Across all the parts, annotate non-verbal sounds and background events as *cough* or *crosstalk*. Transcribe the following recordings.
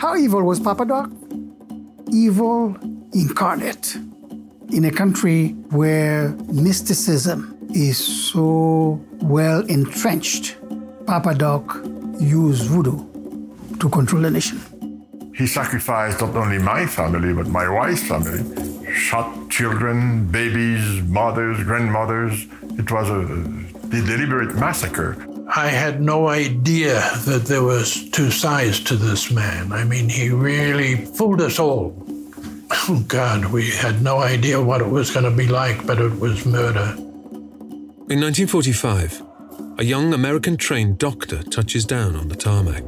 How evil was Papa Doc? Evil incarnate in a country where mysticism is so well entrenched. Papa Doc used voodoo to control the nation. He sacrificed not only my family, but my wife's family. Shot children, babies, mothers, grandmothers. It was a deliberate massacre. I had no idea that there was two sides to this man. I mean, he really fooled us all. Oh, God, we had no idea what it was going to be like, but it was murder. In 1945, a young American trained doctor touches down on the tarmac.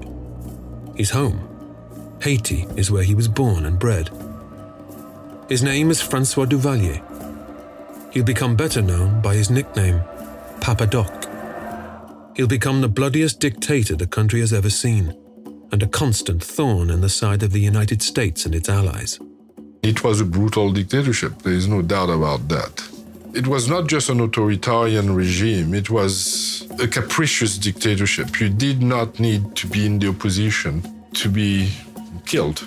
He's home. Haiti is where he was born and bred. His name is Francois Duvalier. He'll become better known by his nickname, Papa Doc. He'll become the bloodiest dictator the country has ever seen, and a constant thorn in the side of the United States and its allies. It was a brutal dictatorship, there is no doubt about that. It was not just an authoritarian regime, it was a capricious dictatorship. You did not need to be in the opposition to be killed.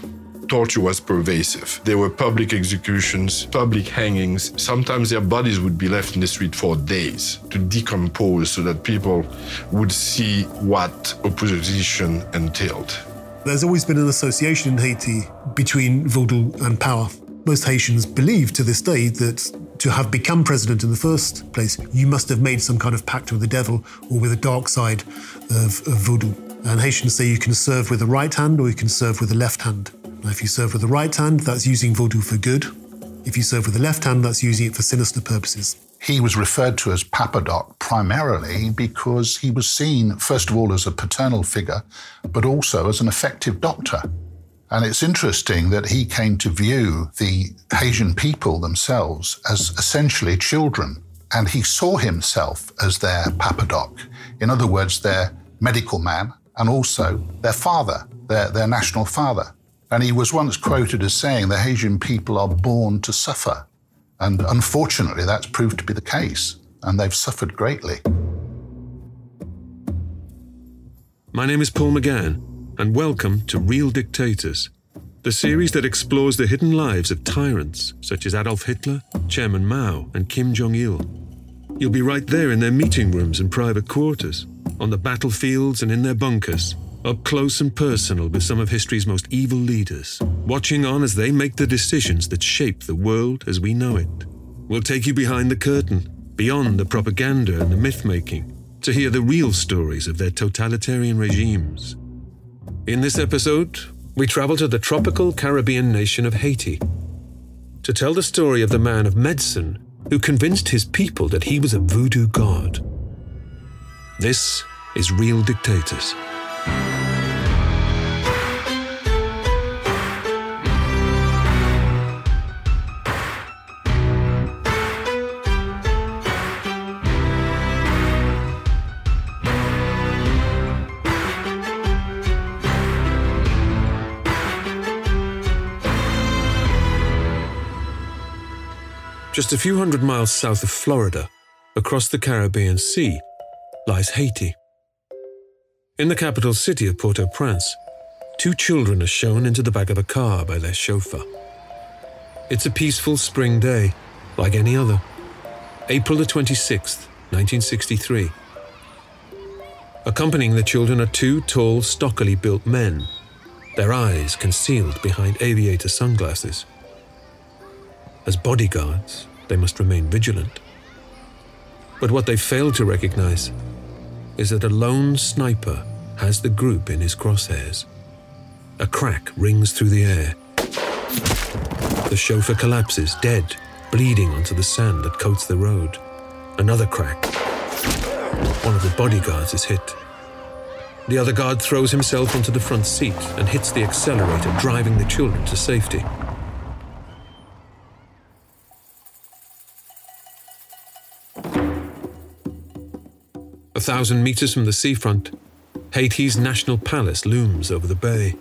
Torture was pervasive. There were public executions, public hangings. Sometimes their bodies would be left in the street for days to decompose so that people would see what opposition entailed. There's always been an association in Haiti between voodoo and power. Most Haitians believe to this day that to have become president in the first place, you must have made some kind of pact with the devil or with the dark side of, of voodoo. And Haitians say you can serve with the right hand or you can serve with the left hand. If you serve with the right hand, that's using voodoo for good. If you serve with the left hand, that's using it for sinister purposes. He was referred to as Papa Doc primarily because he was seen, first of all, as a paternal figure, but also as an effective doctor. And it's interesting that he came to view the Haitian people themselves as essentially children. And he saw himself as their Papa Doc. In other words, their medical man and also their father, their, their national father. And he was once quoted as saying, the Haitian people are born to suffer. And unfortunately, that's proved to be the case, and they've suffered greatly. My name is Paul McGann, and welcome to Real Dictators, the series that explores the hidden lives of tyrants such as Adolf Hitler, Chairman Mao, and Kim Jong il. You'll be right there in their meeting rooms and private quarters, on the battlefields and in their bunkers, up close and personal with some of history's most evil leaders, watching on as they make the decisions that shape the world as we know it. We'll take you behind the curtain, beyond the propaganda and the myth making, to hear the real stories of their totalitarian regimes. In this episode, we travel to the tropical Caribbean nation of Haiti to tell the story of the man of medicine who convinced his people that he was a voodoo god. This is Real Dictators. Just a few hundred miles south of Florida, across the Caribbean Sea, lies Haiti. In the capital city of Port au Prince, two children are shown into the back of a car by their chauffeur. It's a peaceful spring day, like any other. April the 26th, 1963. Accompanying the children are two tall, stockily built men, their eyes concealed behind aviator sunglasses. As bodyguards, they must remain vigilant. But what they fail to recognize is that a lone sniper has the group in his crosshairs. A crack rings through the air. The chauffeur collapses, dead, bleeding onto the sand that coats the road. Another crack. One of the bodyguards is hit. The other guard throws himself onto the front seat and hits the accelerator, driving the children to safety. Thousand meters from the seafront, Haiti's national palace looms over the bay.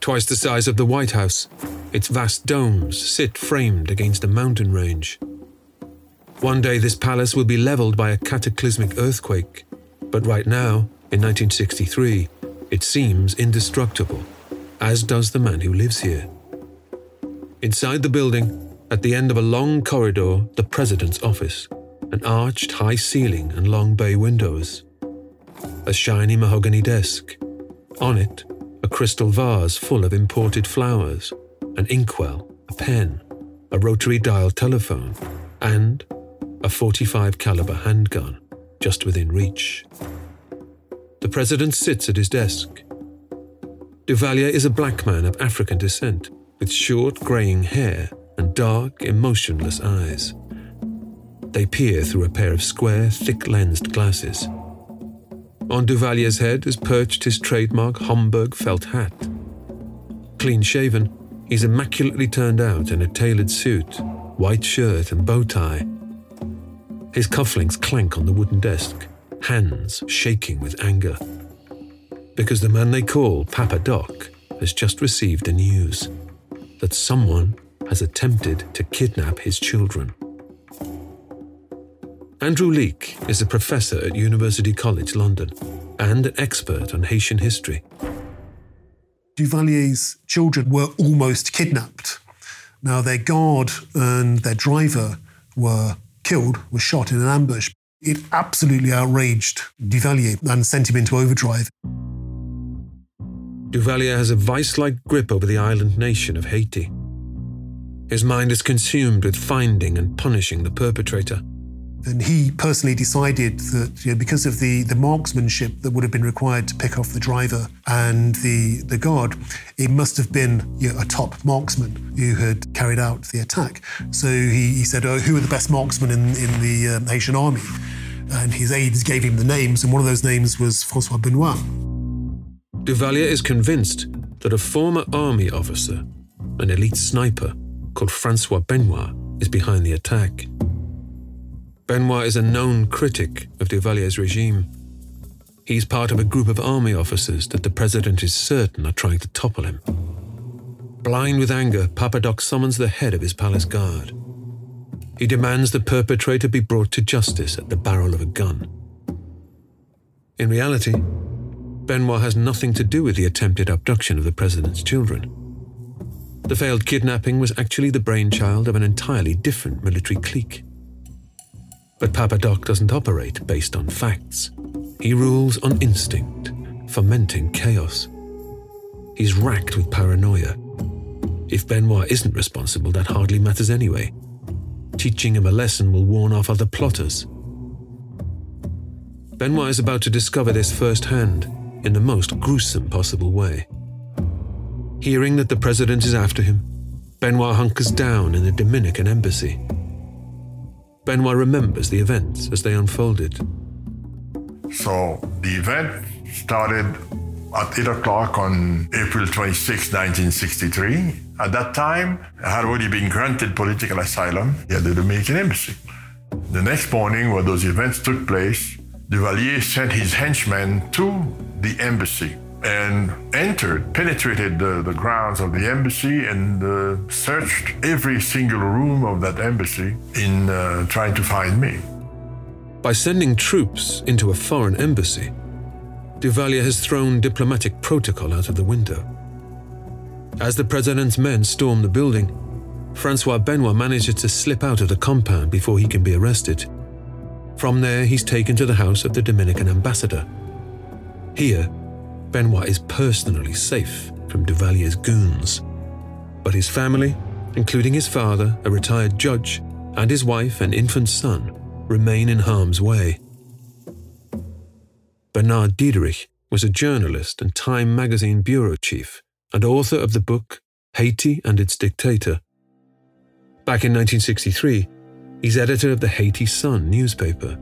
Twice the size of the White House, its vast domes sit framed against a mountain range. One day this palace will be leveled by a cataclysmic earthquake, but right now, in 1963, it seems indestructible, as does the man who lives here. Inside the building, at the end of a long corridor, the president's office, an arched high ceiling and long bay windows. A shiny mahogany desk. On it, a crystal vase full of imported flowers, an inkwell, a pen, a rotary dial telephone, and a 45 caliber handgun just within reach. The president sits at his desk. Duvalier is a black man of African descent with short graying hair and dark, emotionless eyes. They peer through a pair of square, thick lensed glasses. On Duvalier's head is perched his trademark Homburg felt hat. Clean shaven, he's immaculately turned out in a tailored suit, white shirt, and bow tie. His cufflinks clank on the wooden desk, hands shaking with anger. Because the man they call Papa Doc has just received the news that someone has attempted to kidnap his children. Andrew Leak is a professor at University College London and an expert on Haitian history. Duvalier's children were almost kidnapped. Now, their guard and their driver were killed, were shot in an ambush. It absolutely outraged Duvalier and sent him into overdrive. Duvalier has a vice like grip over the island nation of Haiti. His mind is consumed with finding and punishing the perpetrator. And he personally decided that you know, because of the, the marksmanship that would have been required to pick off the driver and the, the guard, it must have been you know, a top marksman who had carried out the attack. So he, he said, oh, Who are the best marksmen in, in the um, Haitian army? And his aides gave him the names, and one of those names was Francois Benoit. Duvalier is convinced that a former army officer, an elite sniper called Francois Benoit, is behind the attack. Benoit is a known critic of Duvalier's regime. He's part of a group of army officers that the president is certain are trying to topple him. Blind with anger, Papa Doc summons the head of his palace guard. He demands the perpetrator be brought to justice at the barrel of a gun. In reality, Benoit has nothing to do with the attempted abduction of the president's children. The failed kidnapping was actually the brainchild of an entirely different military clique. But Papa Doc doesn't operate based on facts. He rules on instinct, fomenting chaos. He's racked with paranoia. If Benoit isn't responsible, that hardly matters anyway. Teaching him a lesson will warn off other plotters. Benoit is about to discover this firsthand in the most gruesome possible way. Hearing that the president is after him, Benoit hunkers down in the Dominican embassy Benoit remembers the events as they unfolded. So the event started at 8 o'clock on April 26, 1963. At that time, I had already been granted political asylum at the Dominican embassy. The next morning, where those events took place, Duvalier sent his henchmen to the embassy and entered, penetrated the, the grounds of the embassy and uh, searched every single room of that embassy in uh, trying to find me. By sending troops into a foreign embassy, Duvalier has thrown diplomatic protocol out of the window. As the president's men storm the building, Francois Benoit manages to slip out of the compound before he can be arrested. From there, he's taken to the house of the Dominican ambassador. Here, Benoit is personally safe from Duvalier's goons. But his family, including his father, a retired judge, and his wife and infant son, remain in harm's way. Bernard Diederich was a journalist and Time magazine bureau chief and author of the book Haiti and Its Dictator. Back in 1963, he's editor of the Haiti Sun newspaper.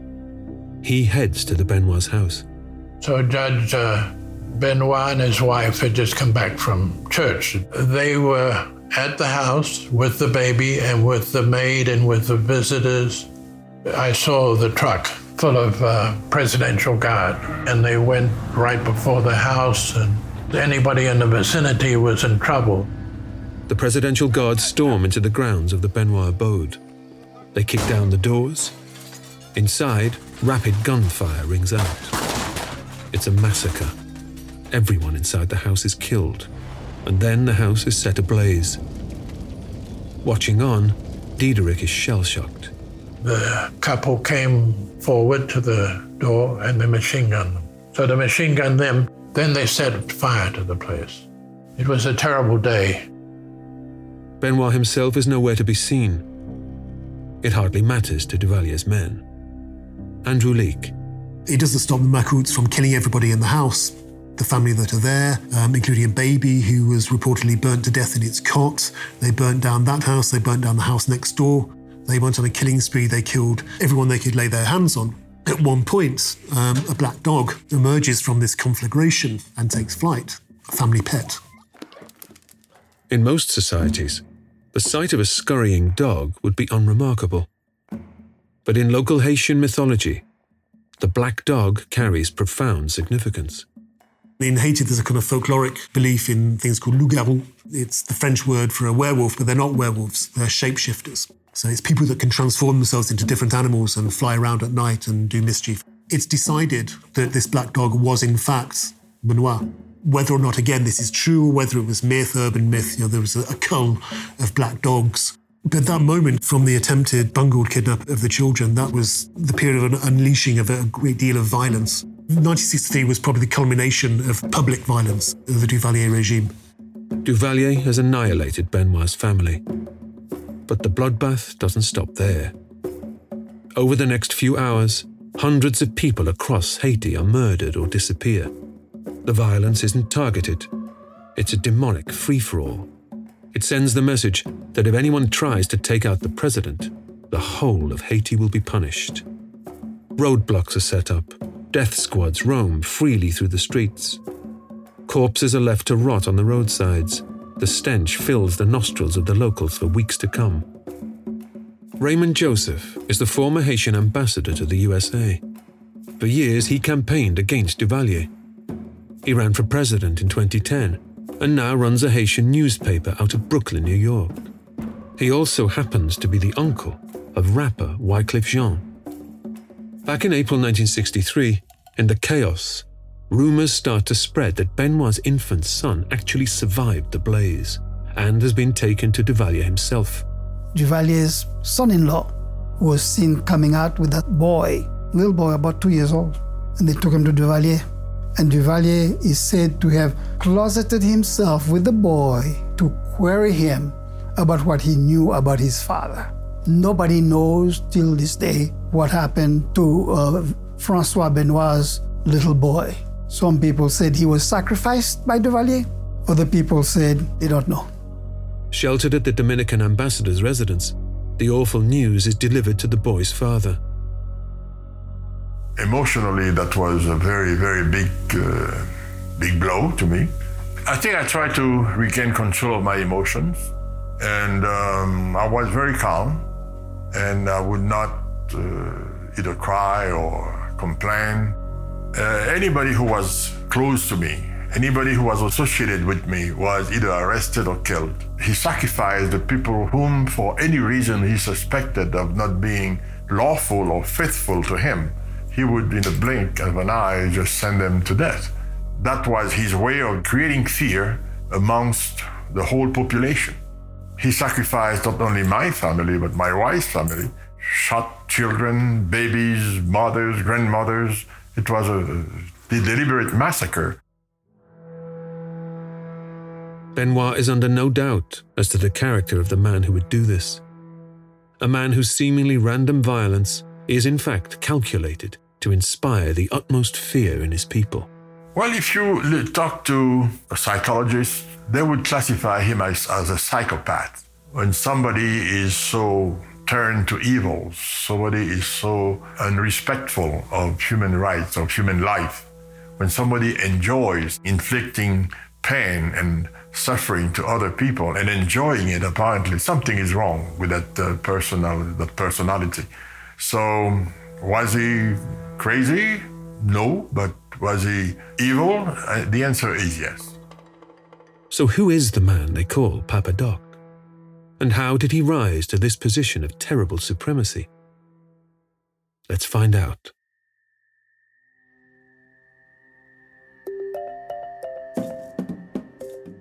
He heads to the Benoit's house. So, Judge, uh, Benoit and his wife had just come back from church. They were at the house with the baby and with the maid and with the visitors. I saw the truck full of uh, presidential guard, and they went right before the house, and anybody in the vicinity was in trouble. The presidential guards storm into the grounds of the Benoit abode. They kick down the doors. Inside, rapid gunfire rings out. It's a massacre. Everyone inside the house is killed. and then the house is set ablaze. Watching on, Diederich is shell shocked. The couple came forward to the door and they machine gunned them. So they machine gunned them, then they set fire to the place. It was a terrible day. Benoit himself is nowhere to be seen. It hardly matters to Duvalier's men. Andrew Leak. It doesn't stop the Macoutes from killing everybody in the house. The family that are there, um, including a baby who was reportedly burnt to death in its cot. They burnt down that house, they burnt down the house next door. They went on a killing spree, they killed everyone they could lay their hands on. At one point, um, a black dog emerges from this conflagration and takes flight, a family pet. In most societies, the sight of a scurrying dog would be unremarkable. But in local Haitian mythology, the black dog carries profound significance. In Haiti, there's a kind of folkloric belief in things called loup-garou. It's the French word for a werewolf, but they're not werewolves, they're shapeshifters. So it's people that can transform themselves into different animals and fly around at night and do mischief. It's decided that this black dog was, in fact, Benoit. Whether or not, again, this is true, whether it was myth, urban myth, you know, there was a, a cull of black dogs. But that moment from the attempted bungled kidnap of the children, that was the period of an unleashing of a great deal of violence. 1963 was probably the culmination of public violence of the Duvalier regime. Duvalier has annihilated Benoit's family. But the bloodbath doesn't stop there. Over the next few hours, hundreds of people across Haiti are murdered or disappear. The violence isn't targeted, it's a demonic free for all. It sends the message that if anyone tries to take out the president, the whole of Haiti will be punished. Roadblocks are set up, death squads roam freely through the streets. Corpses are left to rot on the roadsides. The stench fills the nostrils of the locals for weeks to come. Raymond Joseph is the former Haitian ambassador to the USA. For years, he campaigned against Duvalier. He ran for president in 2010 and now runs a Haitian newspaper out of Brooklyn, New York. He also happens to be the uncle of rapper Wyclef Jean. Back in April 1963, in the chaos, rumors start to spread that Benoit's infant son actually survived the blaze and has been taken to Duvalier himself. Duvalier's son in law was seen coming out with that boy, little boy about two years old. And they took him to Duvalier. And Duvalier is said to have closeted himself with the boy to query him about what he knew about his father. Nobody knows till this day what happened to uh, Francois Benoit's little boy. Some people said he was sacrificed by Duvalier. Other people said they don't know. Sheltered at the Dominican ambassador's residence, the awful news is delivered to the boy's father. Emotionally, that was a very, very big, uh, big blow to me. I think I tried to regain control of my emotions, and um, I was very calm, and I would not uh, either cry or complain. Uh, anybody who was close to me, anybody who was associated with me, was either arrested or killed. He sacrificed the people whom, for any reason, he suspected of not being lawful or faithful to him. He would, in a blink of an eye, just send them to death. That was his way of creating fear amongst the whole population. He sacrificed not only my family, but my wife's family, shot children, babies, mothers, grandmothers. It was a, a deliberate massacre. Benoit is under no doubt as to the character of the man who would do this. A man whose seemingly random violence is in fact calculated to inspire the utmost fear in his people. Well, if you talk to a psychologist, they would classify him as, as a psychopath. When somebody is so turned to evil, somebody is so unrespectful of human rights, of human life, when somebody enjoys inflicting pain and suffering to other people and enjoying it, apparently something is wrong with that uh, personal, that personality. So, was he crazy? No, but was he evil? Uh, the answer is yes. So, who is the man they call Papa Doc? And how did he rise to this position of terrible supremacy? Let's find out.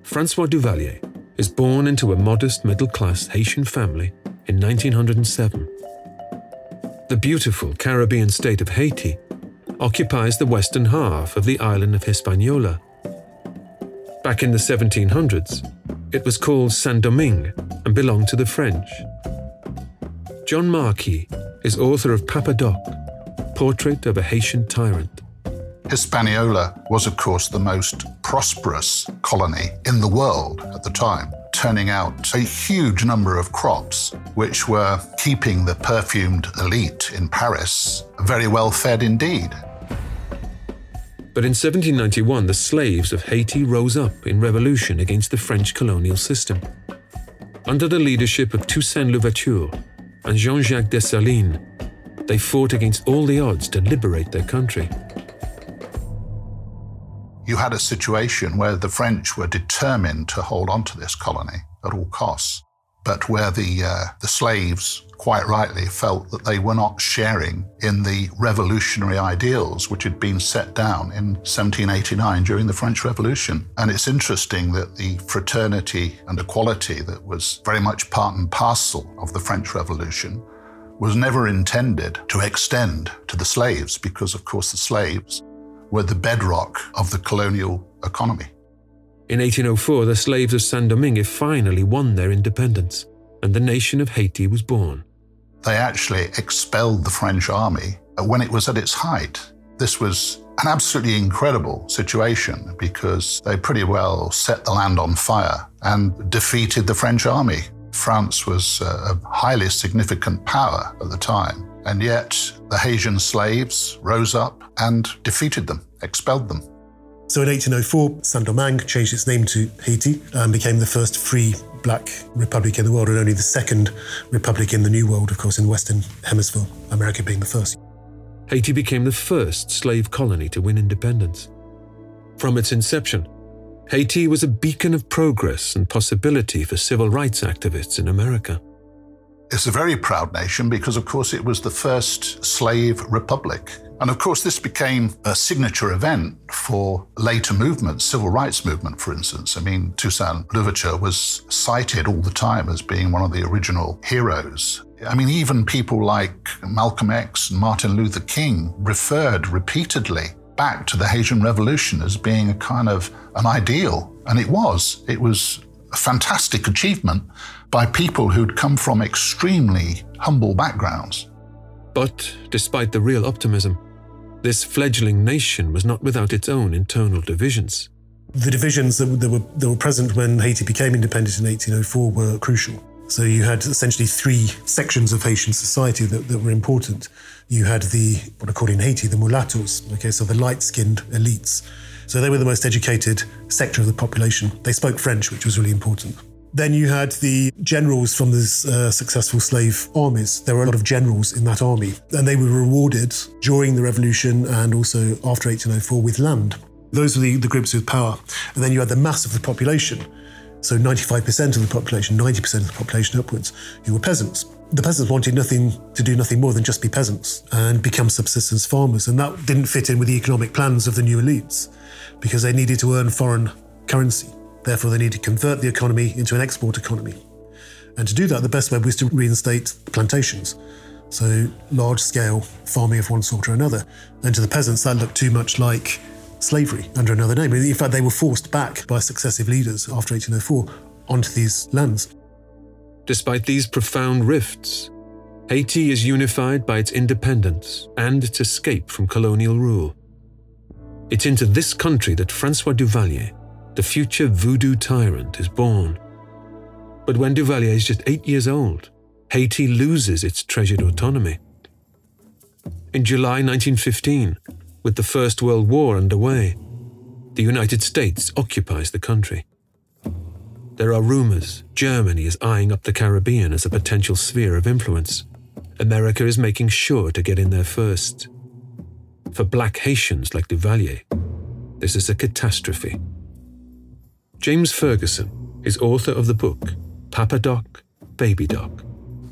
Francois Duvalier is born into a modest middle class Haitian family in 1907. The beautiful Caribbean state of Haiti occupies the western half of the island of Hispaniola. Back in the 1700s, it was called Saint Domingue and belonged to the French. John Marquis is author of Papa Doc, Portrait of a Haitian Tyrant. Hispaniola was, of course, the most prosperous colony in the world at the time, turning out a huge number of crops, which were keeping the perfumed elite in Paris very well fed indeed. But in 1791, the slaves of Haiti rose up in revolution against the French colonial system. Under the leadership of Toussaint Louverture and Jean Jacques Dessalines, they fought against all the odds to liberate their country you had a situation where the French were determined to hold on to this colony at all costs, but where the, uh, the slaves quite rightly felt that they were not sharing in the revolutionary ideals which had been set down in 1789 during the French Revolution. And it's interesting that the fraternity and equality that was very much part and parcel of the French Revolution was never intended to extend to the slaves because, of course, the slaves were the bedrock of the colonial economy. In 1804, the slaves of Saint Domingue finally won their independence, and the nation of Haiti was born. They actually expelled the French army when it was at its height. This was an absolutely incredible situation because they pretty well set the land on fire and defeated the French army. France was uh, a highly significant power at the time, and yet the Haitian slaves rose up and defeated them, expelled them. So in 1804, Saint Domingue changed its name to Haiti and became the first free black republic in the world and only the second republic in the New World, of course, in the Western Hemisphere, America being the first. Haiti became the first slave colony to win independence. From its inception, Haiti was a beacon of progress and possibility for civil rights activists in America. It's a very proud nation because, of course, it was the first slave republic. And of course, this became a signature event for later movements, civil rights movement, for instance. I mean, Toussaint Louverture was cited all the time as being one of the original heroes. I mean, even people like Malcolm X and Martin Luther King referred repeatedly back to the Haitian Revolution as being a kind of an ideal. And it was. It was a fantastic achievement by people who'd come from extremely humble backgrounds. But despite the real optimism, this fledgling nation was not without its own internal divisions. The divisions that, that, were, that were present when Haiti became independent in 1804 were crucial. So you had essentially three sections of Haitian society that, that were important. You had the, what are called in Haiti, the mulattoes, okay, so the light skinned elites. So they were the most educated sector of the population. They spoke French, which was really important. Then you had the generals from the uh, successful slave armies. There were a lot of generals in that army, and they were rewarded during the revolution and also after 1804 with land. Those were the, the groups with power. And then you had the mass of the population. So 95% of the population, 90% of the population upwards, who were peasants. The peasants wanted nothing to do nothing more than just be peasants and become subsistence farmers. And that didn't fit in with the economic plans of the new elites because they needed to earn foreign currency. Therefore, they need to convert the economy into an export economy. And to do that, the best way was to reinstate plantations. So, large scale farming of one sort or another. And to the peasants, that looked too much like slavery under another name. In fact, they were forced back by successive leaders after 1804 onto these lands. Despite these profound rifts, Haiti is unified by its independence and its escape from colonial rule. It's into this country that Francois Duvalier the future voodoo tyrant is born. But when Duvalier is just eight years old, Haiti loses its treasured autonomy. In July 1915, with the First World War underway, the United States occupies the country. There are rumors Germany is eyeing up the Caribbean as a potential sphere of influence. America is making sure to get in there first. For black Haitians like Duvalier, this is a catastrophe. James Ferguson is author of the book Papa Doc, Baby Doc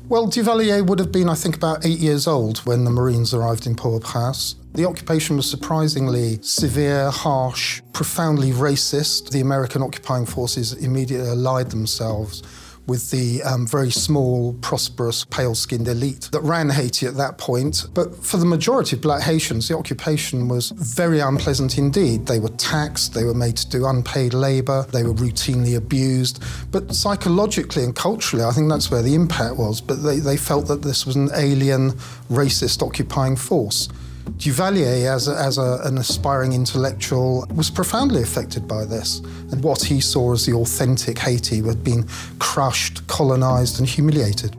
Well, Duvalier would have been, I think, about eight years old when the Marines arrived in Port-au-Prince. The occupation was surprisingly severe, harsh, profoundly racist. The American occupying forces immediately allied themselves with the um, very small, prosperous, pale skinned elite that ran Haiti at that point. But for the majority of black Haitians, the occupation was very unpleasant indeed. They were taxed, they were made to do unpaid labor, they were routinely abused. But psychologically and culturally, I think that's where the impact was. But they, they felt that this was an alien, racist occupying force. Duvalier, as, a, as a, an aspiring intellectual, was profoundly affected by this. And what he saw as the authentic Haiti had been crushed, colonized, and humiliated.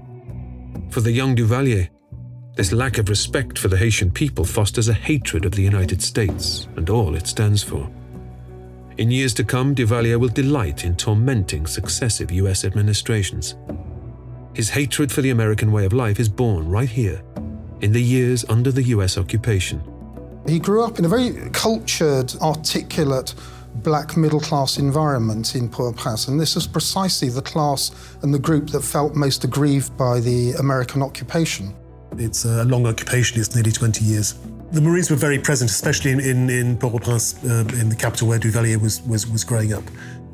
For the young Duvalier, this lack of respect for the Haitian people fosters a hatred of the United States and all it stands for. In years to come, Duvalier will delight in tormenting successive US administrations. His hatred for the American way of life is born right here in the years under the US occupation. He grew up in a very cultured, articulate, black middle class environment in Port-au-Prince, and this was precisely the class and the group that felt most aggrieved by the American occupation. It's a long occupation, it's nearly 20 years. The Marines were very present, especially in, in, in Port-au-Prince, uh, in the capital where Duvalier was, was, was growing up.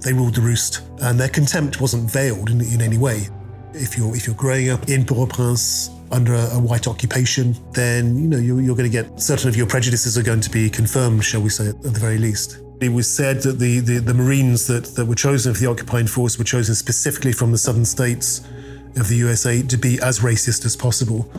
They ruled the roost, and their contempt wasn't veiled in, in any way. If you're, if you're growing up in Port-au-Prince, under a, white occupation, then you know you're, you're, going to get certain of your prejudices are going to be confirmed, shall we say, at the very least. It was said that the, the, the Marines that, that were chosen for the occupying force were chosen specifically from the southern states of the USA to be as racist as possible.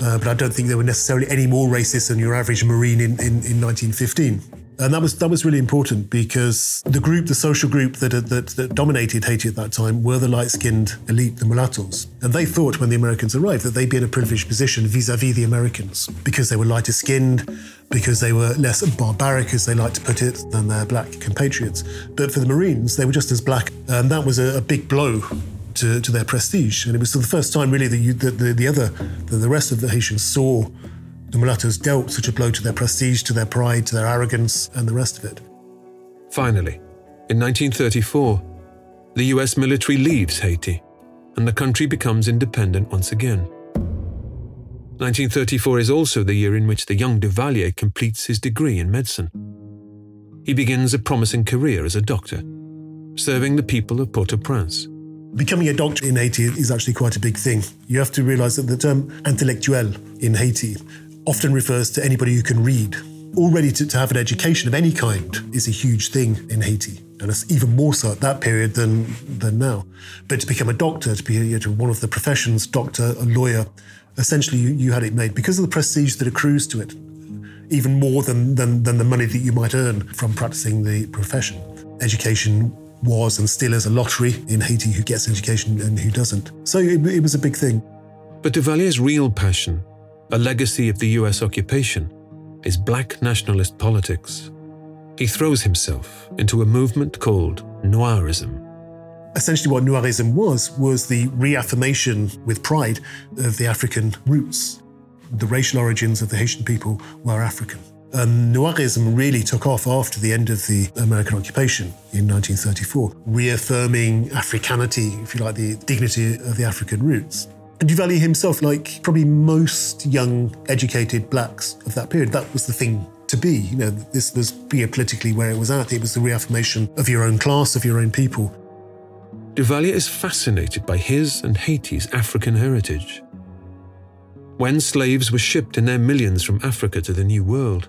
Uh, but I don't think they were necessarily any more racist than your average Marine in, in, in 1915. And that was that was really important because the group, the social group that, that, that dominated Haiti at that time were the light-skinned elite, the mulattoes. And they thought when the Americans arrived that they'd be in a privileged position vis-a-vis the Americans because they were lighter skinned, because they were less barbaric, as they like to put it, than their black compatriots. But for the Marines, they were just as black. And that was a, a big blow to, to, their prestige. And it was the first time, really, that, you, that the, the other, that the rest of the Haitians saw the mulattoes dealt such a blow to their prestige, to their pride, to their arrogance, and the rest of it. Finally, in 1934, the US military leaves Haiti, and the country becomes independent once again. 1934 is also the year in which the young Duvalier completes his degree in medicine. He begins a promising career as a doctor, serving the people of Port au Prince. Becoming a doctor in Haiti is actually quite a big thing. You have to realize that the term intellectuel in Haiti often refers to anybody who can read. Already to, to have an education of any kind is a huge thing in Haiti. And it's even more so at that period than, than now. But to become a doctor, to be know, one of the professions, doctor, a lawyer, essentially you, you had it made because of the prestige that accrues to it, even more than, than, than the money that you might earn from practicing the profession. Education was and still is a lottery in Haiti who gets education and who doesn't. So it, it was a big thing. But Duvalier's real passion a legacy of the US occupation, is black nationalist politics. He throws himself into a movement called Noirism. Essentially, what Noirism was, was the reaffirmation with pride of the African roots. The racial origins of the Haitian people were African. And Noirism really took off after the end of the American occupation in 1934, reaffirming Africanity, if you like, the dignity of the African roots. And Duvalier himself, like probably most young, educated blacks of that period, that was the thing to be. You know, this was geopolitically where it was at. It was the reaffirmation of your own class, of your own people. Duvalier is fascinated by his and Haiti's African heritage. When slaves were shipped in their millions from Africa to the New World,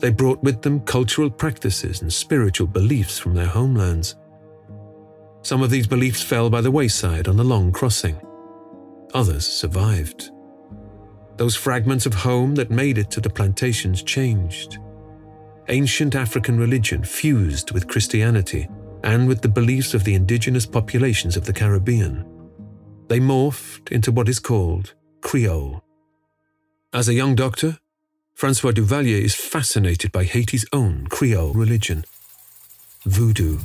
they brought with them cultural practices and spiritual beliefs from their homelands. Some of these beliefs fell by the wayside on the long crossing. Others survived. Those fragments of home that made it to the plantations changed. Ancient African religion fused with Christianity and with the beliefs of the indigenous populations of the Caribbean. They morphed into what is called Creole. As a young doctor, Francois Duvalier is fascinated by Haiti's own Creole religion, voodoo.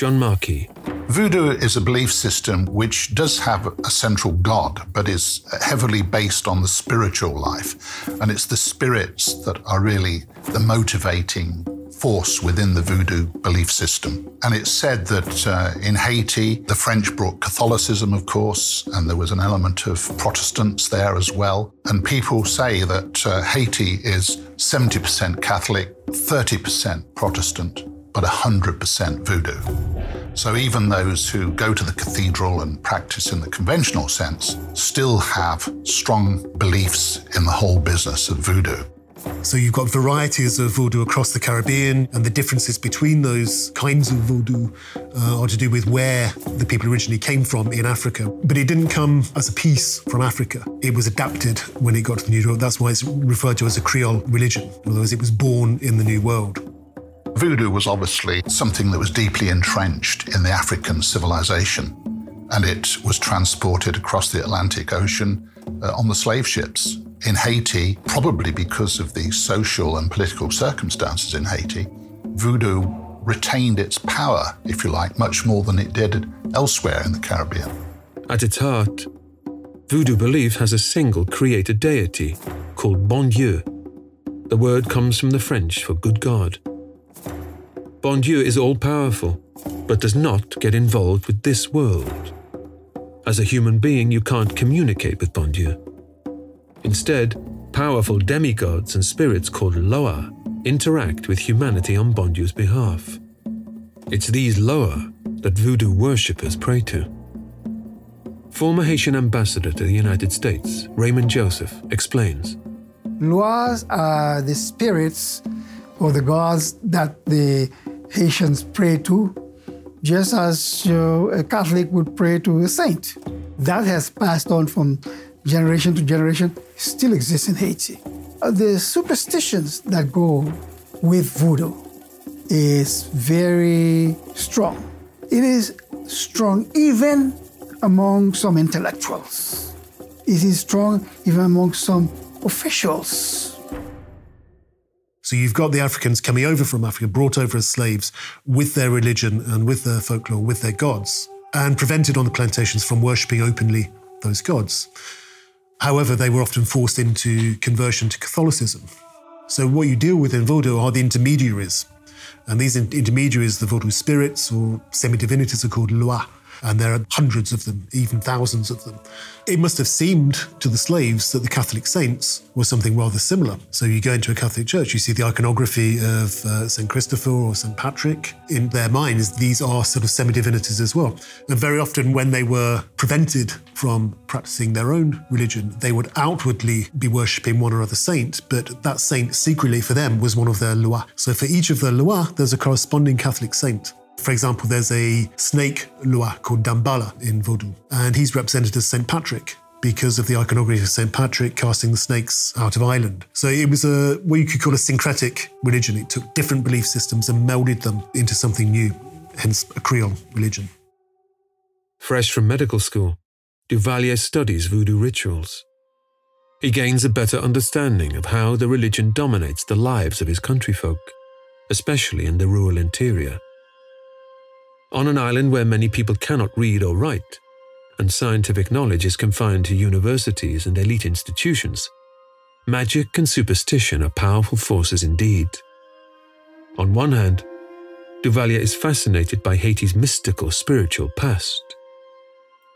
John Marquis. Voodoo is a belief system which does have a central god, but is heavily based on the spiritual life. And it's the spirits that are really the motivating force within the voodoo belief system. And it's said that uh, in Haiti, the French brought Catholicism, of course, and there was an element of Protestants there as well. And people say that uh, Haiti is 70% Catholic, 30% Protestant, but 100% voodoo. So even those who go to the cathedral and practice in the conventional sense still have strong beliefs in the whole business of voodoo. So you've got varieties of voodoo across the Caribbean, and the differences between those kinds of voodoo uh, are to do with where the people originally came from in Africa. But it didn't come as a piece from Africa. It was adapted when it got to the New World. That's why it's referred to as a Creole religion. In other words, it was born in the New World. Voodoo was obviously something that was deeply entrenched in the African civilization, and it was transported across the Atlantic Ocean uh, on the slave ships. In Haiti, probably because of the social and political circumstances in Haiti, voodoo retained its power, if you like, much more than it did elsewhere in the Caribbean. At its heart, voodoo belief has a single creator deity called Bon Dieu. The word comes from the French for good God. Bon Dieu is all powerful, but does not get involved with this world. As a human being, you can't communicate with Bon Dieu. Instead, powerful demigods and spirits called Loa interact with humanity on Bon Dieu's behalf. It's these Loa that voodoo worshippers pray to. Former Haitian ambassador to the United States, Raymond Joseph, explains. Loas are the spirits or the gods that the Haitians pray to, just as a Catholic would pray to a saint. That has passed on from generation to generation, still exists in Haiti. Uh, the superstitions that go with voodoo is very strong. It is strong even among some intellectuals. It is strong even among some officials so you've got the Africans coming over from Africa, brought over as slaves with their religion and with their folklore, with their gods, and prevented on the plantations from worshipping openly those gods. However, they were often forced into conversion to Catholicism. So what you deal with in Voodoo are the intermediaries. And these intermediaries, the Voodoo spirits or semi-divinities are called Loa and there are hundreds of them, even thousands of them. It must have seemed to the slaves that the Catholic saints were something rather similar. So you go into a Catholic church, you see the iconography of uh, St. Christopher or St. Patrick. In their minds, these are sort of semi divinities as well. And very often, when they were prevented from practicing their own religion, they would outwardly be worshipping one or other saint, but that saint secretly for them was one of their loa. So for each of the loa, there's a corresponding Catholic saint. For example, there's a snake loa called Dambala in Vodou, and he's represented as St. Patrick because of the iconography of St. Patrick casting the snakes out of Ireland. So it was a what you could call a syncretic religion. It took different belief systems and melded them into something new, hence a Creole religion. Fresh from medical school, Duvalier studies voodoo rituals. He gains a better understanding of how the religion dominates the lives of his countryfolk, especially in the rural interior on an island where many people cannot read or write, and scientific knowledge is confined to universities and elite institutions, magic and superstition are powerful forces indeed. On one hand, Duvalier is fascinated by Haiti's mystical spiritual past.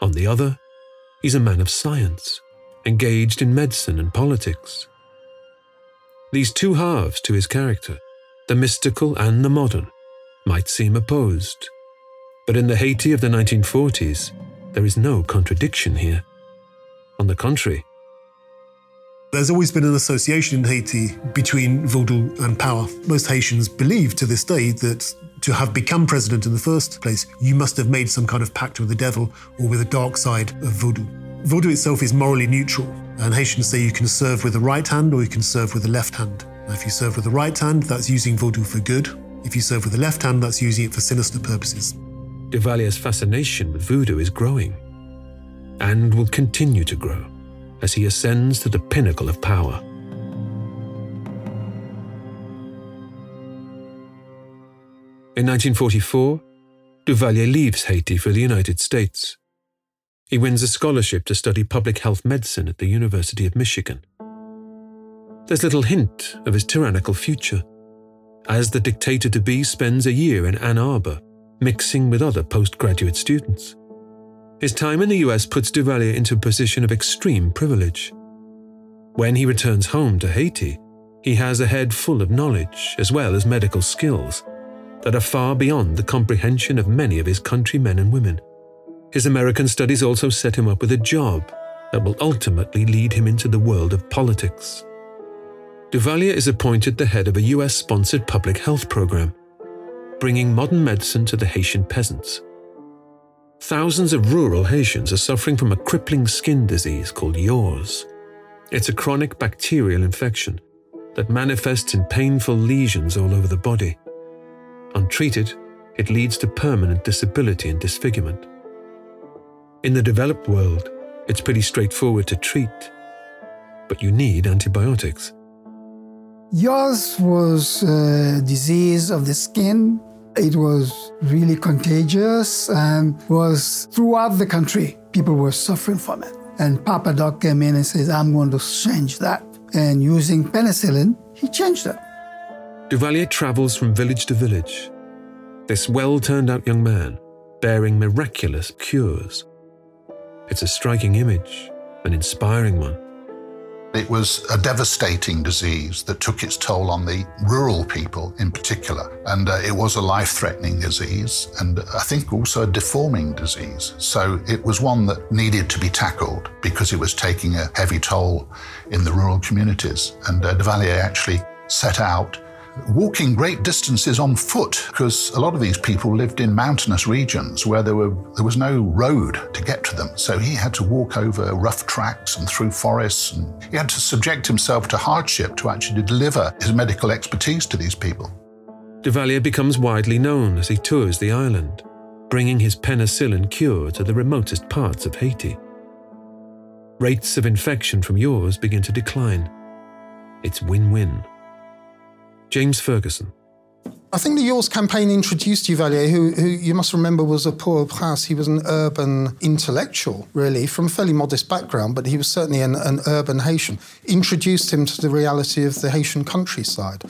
On the other, he's a man of science, engaged in medicine and politics. These two halves to his character, the mystical and the modern, might seem opposed. But in the Haiti of the 1940s, there is no contradiction here. On the contrary, there's always been an association in Haiti between voodoo and power. Most Haitians believe to this day that to have become president in the first place, you must have made some kind of pact with the devil or with the dark side of voodoo. Voodoo itself is morally neutral, and Haitians say you can serve with the right hand or you can serve with the left hand. Now, if you serve with the right hand, that's using voodoo for good. If you serve with the left hand, that's using it for sinister purposes. Duvalier's fascination with voodoo is growing and will continue to grow as he ascends to the pinnacle of power. In 1944, Duvalier leaves Haiti for the United States. He wins a scholarship to study public health medicine at the University of Michigan. There's little hint of his tyrannical future, as the dictator to be spends a year in Ann Arbor, mixing with other postgraduate students. His time in the US puts Duvalier into a position of extreme privilege. When he returns home to Haiti, he has a head full of knowledge as well as medical skills that are far beyond the comprehension of many of his countrymen and women. His American studies also set him up with a job that will ultimately lead him into the world of politics. Duvalier is appointed the head of a US sponsored public health program, bringing modern medicine to the Haitian peasants. Thousands of rural Haitians are suffering from a crippling skin disease called yaws. It's a chronic bacterial infection that manifests in painful lesions all over the body. Untreated, it leads to permanent disability and disfigurement. In the developed world, it's pretty straightforward to treat, but you need antibiotics. Yaws was a disease of the skin. It was really contagious and was throughout the country. People were suffering from it. And Papa Doc came in and says, I'm going to change that. And using penicillin, he changed it. Duvalier travels from village to village. This well turned out young man, bearing miraculous cures. It's a striking image, an inspiring one. It was a devastating disease that took its toll on the rural people in particular. And uh, it was a life threatening disease and I think also a deforming disease. So it was one that needed to be tackled because it was taking a heavy toll in the rural communities. And uh, Duvalier actually set out walking great distances on foot because a lot of these people lived in mountainous regions where there were there was no road to get to them. So he had to walk over rough tracks and through forests and he had to subject himself to hardship to actually deliver his medical expertise to these people. Duvalier becomes widely known as he tours the island bringing his penicillin cure to the remotest parts of Haiti. Rates of infection from yaws begin to decline. It's win-win James Ferguson. I think the Yaws campaign introduced Duvalier, who, who you must remember was a poor prince. He was an urban intellectual, really, from a fairly modest background, but he was certainly an, an urban Haitian. Introduced him to the reality of the Haitian countryside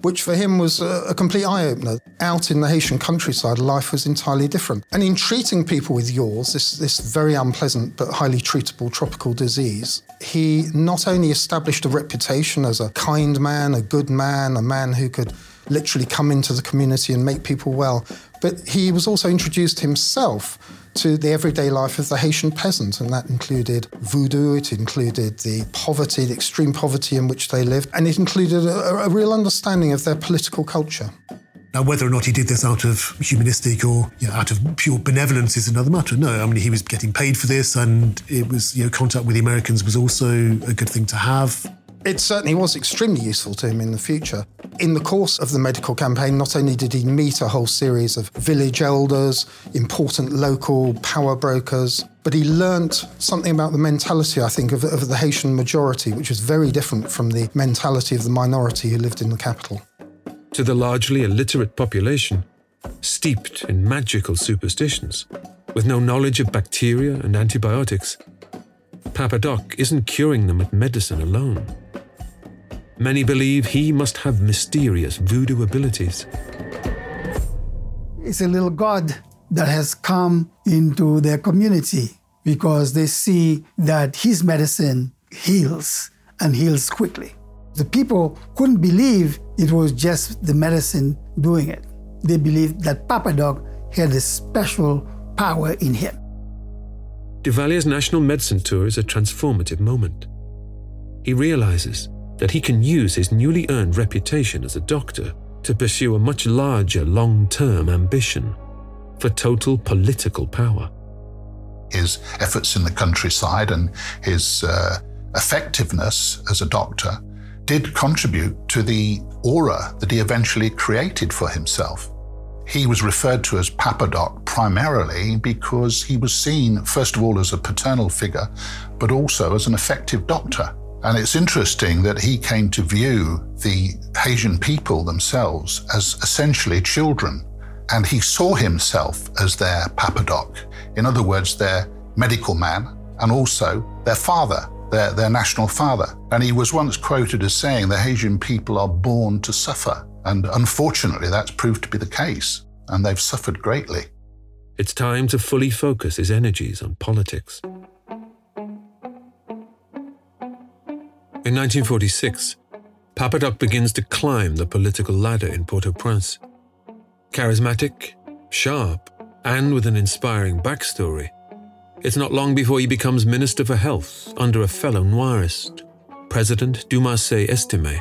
which for him was a, complete eye opener. Out in the Haitian countryside, life was entirely different. And in treating people with yaws, this, this very unpleasant but highly treatable tropical disease, he not only established a reputation as a kind man, a good man, a man who could literally come into the community and make people well, but he was also introduced himself to the everyday life of the Haitian peasant, and that included voodoo, it included the poverty, the extreme poverty in which they lived, and it included a, a real understanding of their political culture. Now, whether or not he did this out of humanistic or you know, out of pure benevolence is another matter. No, I mean he was getting paid for this, and it was you know contact with the Americans was also a good thing to have. It certainly was extremely useful to him in the future. In the course of the medical campaign, not only did he meet a whole series of village elders, important local power brokers, but he learnt something about the mentality, I think, of, of the Haitian majority, which was very different from the mentality of the minority who lived in the capital. To the largely illiterate population, steeped in magical superstitions, with no knowledge of bacteria and antibiotics, Papa Doc isn't curing them with medicine alone. Many believe he must have mysterious voodoo abilities. It's a little god that has come into their community because they see that his medicine heals and heals quickly. The people couldn't believe it was just the medicine doing it. They believed that Papa Doc had a special power in him. Duvalier's national medicine tour is a transformative moment. He realizes that he can use his newly earned reputation as a doctor to pursue a much larger long term ambition for total political power. His efforts in the countryside and his uh, effectiveness as a doctor did contribute to the aura that he eventually created for himself. He was referred to as Papa Doc primarily because he was seen, first of all, as a paternal figure, but also as an effective doctor. And it's interesting that he came to view the Haitian people themselves as essentially children. And he saw himself as their papadoc, in other words, their medical man, and also their father, their, their national father. And he was once quoted as saying, The Haitian people are born to suffer. And unfortunately, that's proved to be the case, and they've suffered greatly. It's time to fully focus his energies on politics. In 1946, Papadoc begins to climb the political ladder in Port au Prince. Charismatic, sharp, and with an inspiring backstory, it's not long before he becomes Minister for Health under a fellow Noirist, President Dumarsais Estimé.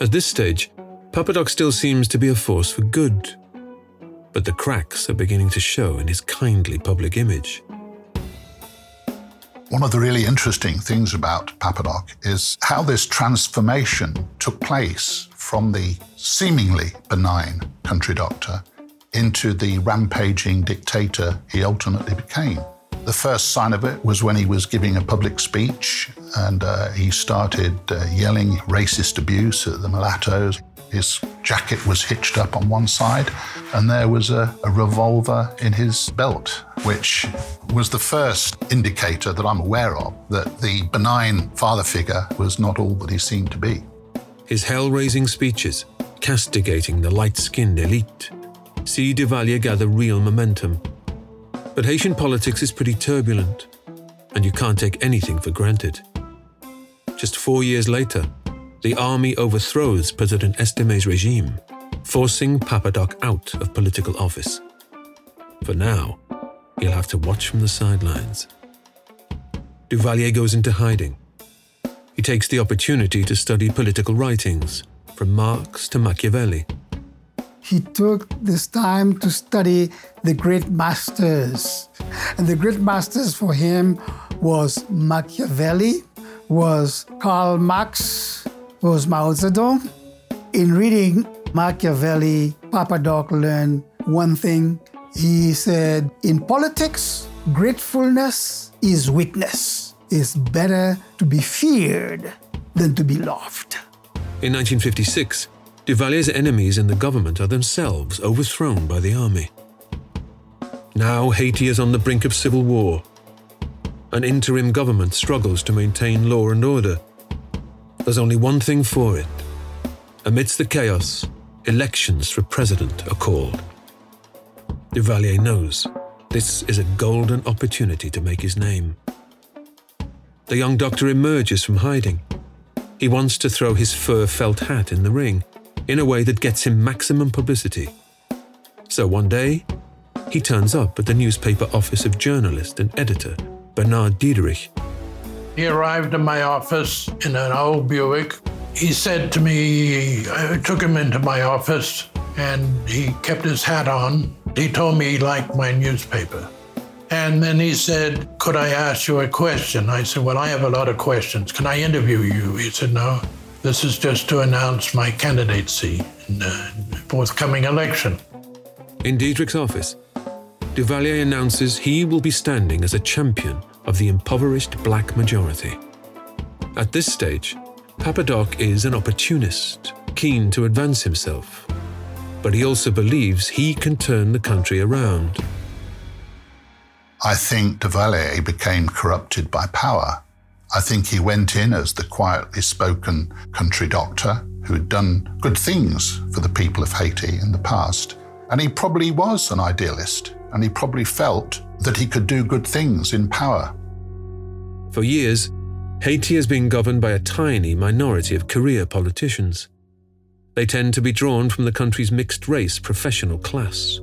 At this stage, Papadoc still seems to be a force for good, but the cracks are beginning to show in his kindly public image. One of the really interesting things about Papadoc is how this transformation took place from the seemingly benign country doctor into the rampaging dictator he ultimately became. The first sign of it was when he was giving a public speech and uh, he started uh, yelling racist abuse at the mulattoes. His jacket was hitched up on one side, and there was a, a, revolver in his belt, which was the first indicator that I'm aware of that the benign father figure was not all that he seemed to be. His hell raising speeches, castigating the light skinned elite, see Duvalier gather real momentum. But Haitian politics is pretty turbulent, and you can't take anything for granted. Just four years later, the army overthrows President Estimé's regime, forcing Papadoc out of political office. For now, he'll have to watch from the sidelines. Duvalier goes into hiding. He takes the opportunity to study political writings, from Marx to Machiavelli. He took this time to study the great masters. And the great masters for him was Machiavelli, was Karl Marx, was Mao Zedong. In reading Machiavelli, Papadoc learned one thing. He said, in politics, gratefulness is weakness. It's better to be feared than to be loved. In 1956, Duvalier's enemies in the government are themselves overthrown by the army. Now Haiti is on the brink of civil war. An interim government struggles to maintain law and order there's only one thing for it. Amidst the chaos, elections for president are called. Duvalier knows this is a golden opportunity to make his name. The young doctor emerges from hiding. He wants to throw his fur felt hat in the ring in a way that gets him maximum publicity. So one day, he turns up at the newspaper office of journalist and editor Bernard Diederich he arrived in my office in an old Buick. He said to me, I took him into my office and he kept his hat on. He told me he liked my newspaper. And then he said, Could I ask you a question? I said, Well, I have a lot of questions. Can I interview you? He said, No, this is just to announce my candidacy in the forthcoming election. In Diederich's office, Duvalier announces he will be standing as a champion of the impoverished black majority. At this stage, Papadoc is an opportunist, keen to advance himself, but he also believes he can turn the country around. I think Duvalier became corrupted by power. I think he went in as the quietly spoken country doctor who had done good things for the people of Haiti in the past. And he probably was an idealist, and he probably felt that he could do good things in power. For years, Haiti has been governed by a tiny minority of career politicians. They tend to be drawn from the country's mixed race professional class.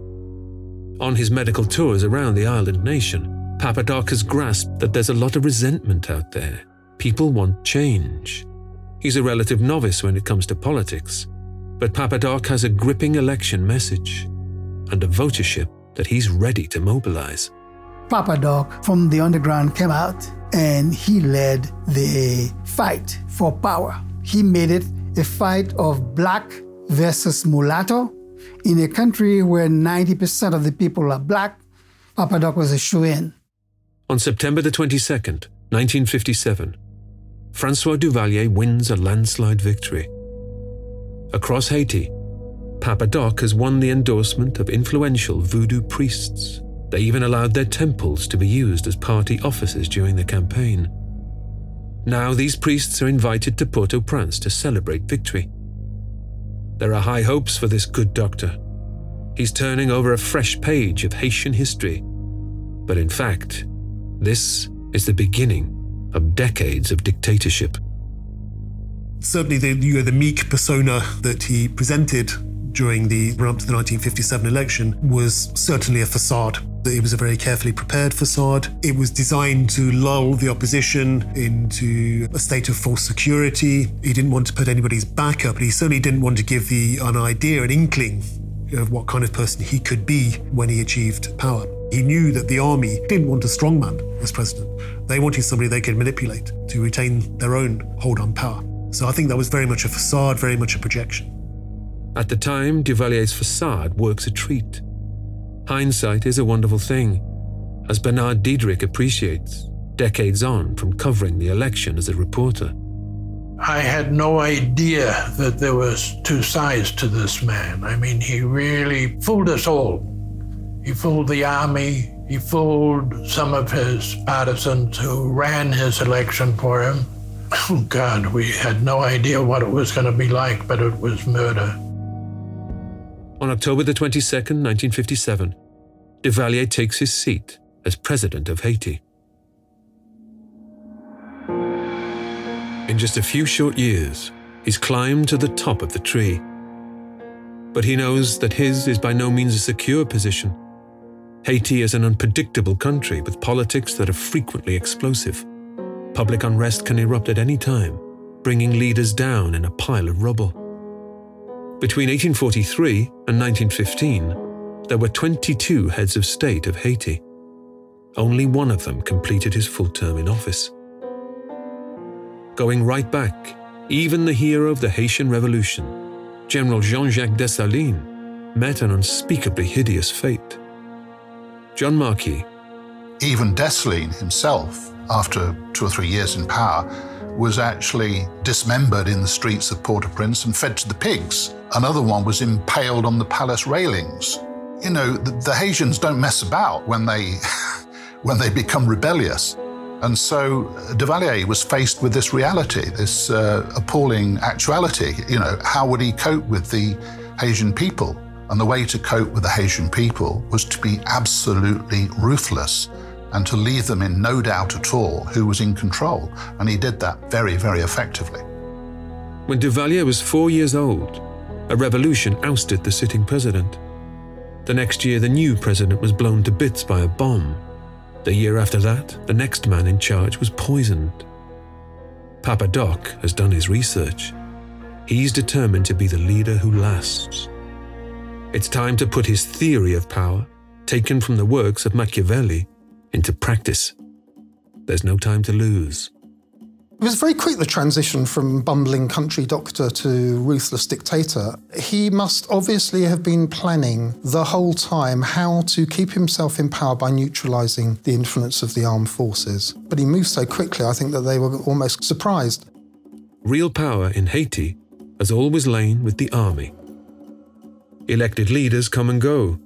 On his medical tours around the island nation, Papadoc has grasped that there's a lot of resentment out there. People want change. He's a relative novice when it comes to politics, but Papadoc has a gripping election message and a votership that he's ready to mobilize. Papadoc from the underground came out and he led the fight for power. He made it a fight of black versus mulatto. In a country where 90% of the people are black, Papadoc was a shoe in. On September the 22nd, 1957, Francois Duvalier wins a landslide victory. Across Haiti, Papadoc has won the endorsement of influential voodoo priests. They even allowed their temples to be used as party offices during the campaign. Now these priests are invited to Port au Prince to celebrate victory. There are high hopes for this good doctor. He's turning over a fresh page of Haitian history. But in fact, this is the beginning of decades of dictatorship. Certainly, the, you know, the meek persona that he presented during the run up to the 1957 election was certainly a facade. It was a very carefully prepared facade. It was designed to lull the opposition into a state of false security. He didn't want to put anybody's back up, but he certainly didn't want to give the an idea, an inkling of what kind of person he could be when he achieved power. He knew that the army didn't want a strongman as president. They wanted somebody they could manipulate to retain their own hold on power. So I think that was very much a facade, very much a projection. At the time, Duvalier's facade works a treat. Hindsight is a wonderful thing, as Bernard Diederich appreciates, decades on from covering the election as a reporter. I had no idea that there was two sides to this man. I mean, he really fooled us all. He fooled the army, he fooled some of his partisans who ran his election for him. Oh, God, we had no idea what it was going to be like, but it was murder. On October the 22nd, 1957, Duvalier takes his seat as president of Haiti. In just a few short years, he's climbed to the top of the tree. But he knows that his is by no means a secure position. Haiti is an unpredictable country with politics that are frequently explosive. Public unrest can erupt at any time, bringing leaders down in a pile of rubble. Between 1843 and 1915, there were 22 heads of state of Haiti. Only one of them completed his full term in office. Going right back, even the hero of the Haitian Revolution, General Jean Jacques Dessalines, met an unspeakably hideous fate. John Marquis. Even Dessalines himself, after two or three years in power, was actually dismembered in the streets of Port au Prince and fed to the pigs. Another one was impaled on the palace railings. You know, the, the Haitians don't mess about when they, *laughs* when they become rebellious. And so Duvalier was faced with this reality, this uh, appalling actuality. You know, how would he cope with the Haitian people? And the way to cope with the Haitian people was to be absolutely ruthless and to leave them in no doubt at all who was in control. And he did that very, very effectively. When Duvalier was four years old, a revolution ousted the sitting president. The next year, the new president was blown to bits by a bomb the year after that, the next man in charge was poisoned. Papa Doc has done his research. He's determined to be the leader who lasts. It's time to put his theory of power, taken from the works of Machiavelli, into practice. There's no time to lose. It was very quick, the transition from bumbling country doctor to ruthless dictator. He must obviously have been planning the whole time how to keep himself in power by neutralizing the influence of the armed forces. But he moved so quickly, I think that they were almost surprised. Real power in Haiti has always lain with the army. Elected leaders come and go.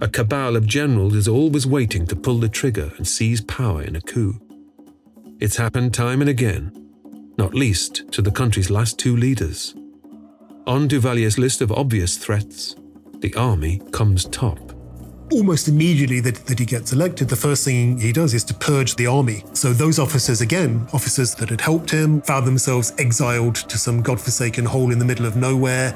A cabal of generals is always waiting to pull the trigger and seize power in a coup. It's happened time and again, not least to the country's last two leaders. On Duvalier's list of obvious threats, the army comes top. Almost immediately that, that he gets elected, the first thing he does is to purge the army. So those officers, again, officers that had helped him, found themselves exiled to some godforsaken hole in the middle of nowhere,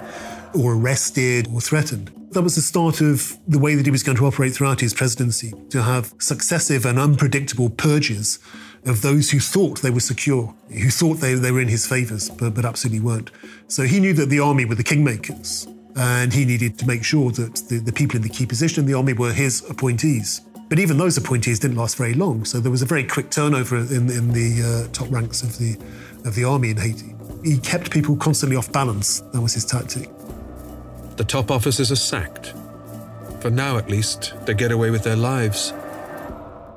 or arrested or threatened. That was the start of the way that he was going to operate throughout his presidency, to have successive and unpredictable purges of those who thought they were secure, who thought they, they were in his favours, but, but absolutely weren't. So he knew that the army were the kingmakers, and he needed to make sure that the, the people in the key position in the army were his appointees. But even those appointees didn't last very long, so there was a very quick turnover in, in the uh, top ranks of the, of the army in Haiti. He kept people constantly off balance. That was his tactic. The top officers are sacked. For now, at least, they get away with their lives.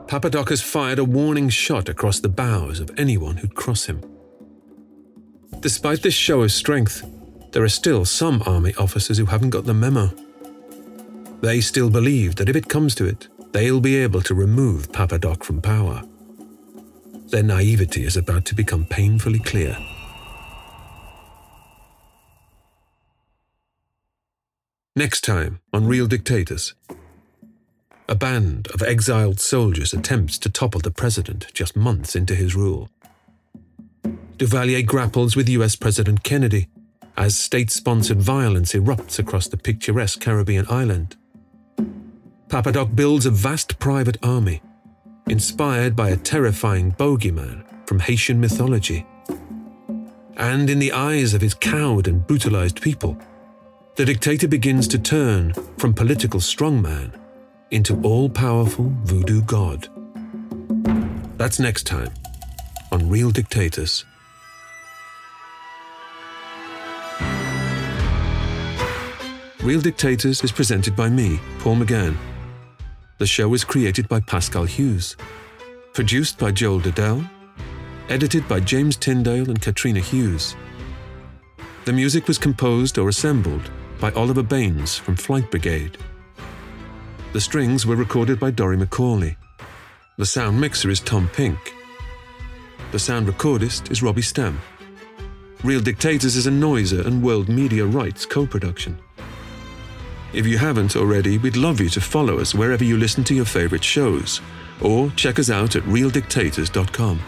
Papadoc has fired a warning shot across the bows of anyone who'd cross him. Despite this show of strength, there are still some army officers who haven't got the memo. They still believe that if it comes to it, they'll be able to remove Papa Doc from power. Their naivety is about to become painfully clear. Next time on Real Dictators. A band of exiled soldiers attempts to topple the president just months into his rule. Duvalier grapples with US President Kennedy as state sponsored violence erupts across the picturesque Caribbean island. Papadoc builds a vast private army, inspired by a terrifying bogeyman from Haitian mythology. And in the eyes of his cowed and brutalized people, the dictator begins to turn from political strongman into all powerful voodoo god. That's next time on Real Dictators. Real Dictators is presented by me, Paul McGann. The show is created by Pascal Hughes, produced by Joel Dedell, edited by James Tyndale and Katrina Hughes. The music was composed or assembled by Oliver Baines from Flight Brigade. The strings were recorded by Dory McCauley. The sound mixer is Tom Pink. The sound recordist is Robbie Stem. Real Dictators is a Noiser and World Media Rights co production. If you haven't already, we'd love you to follow us wherever you listen to your favorite shows, or check us out at realdictators.com.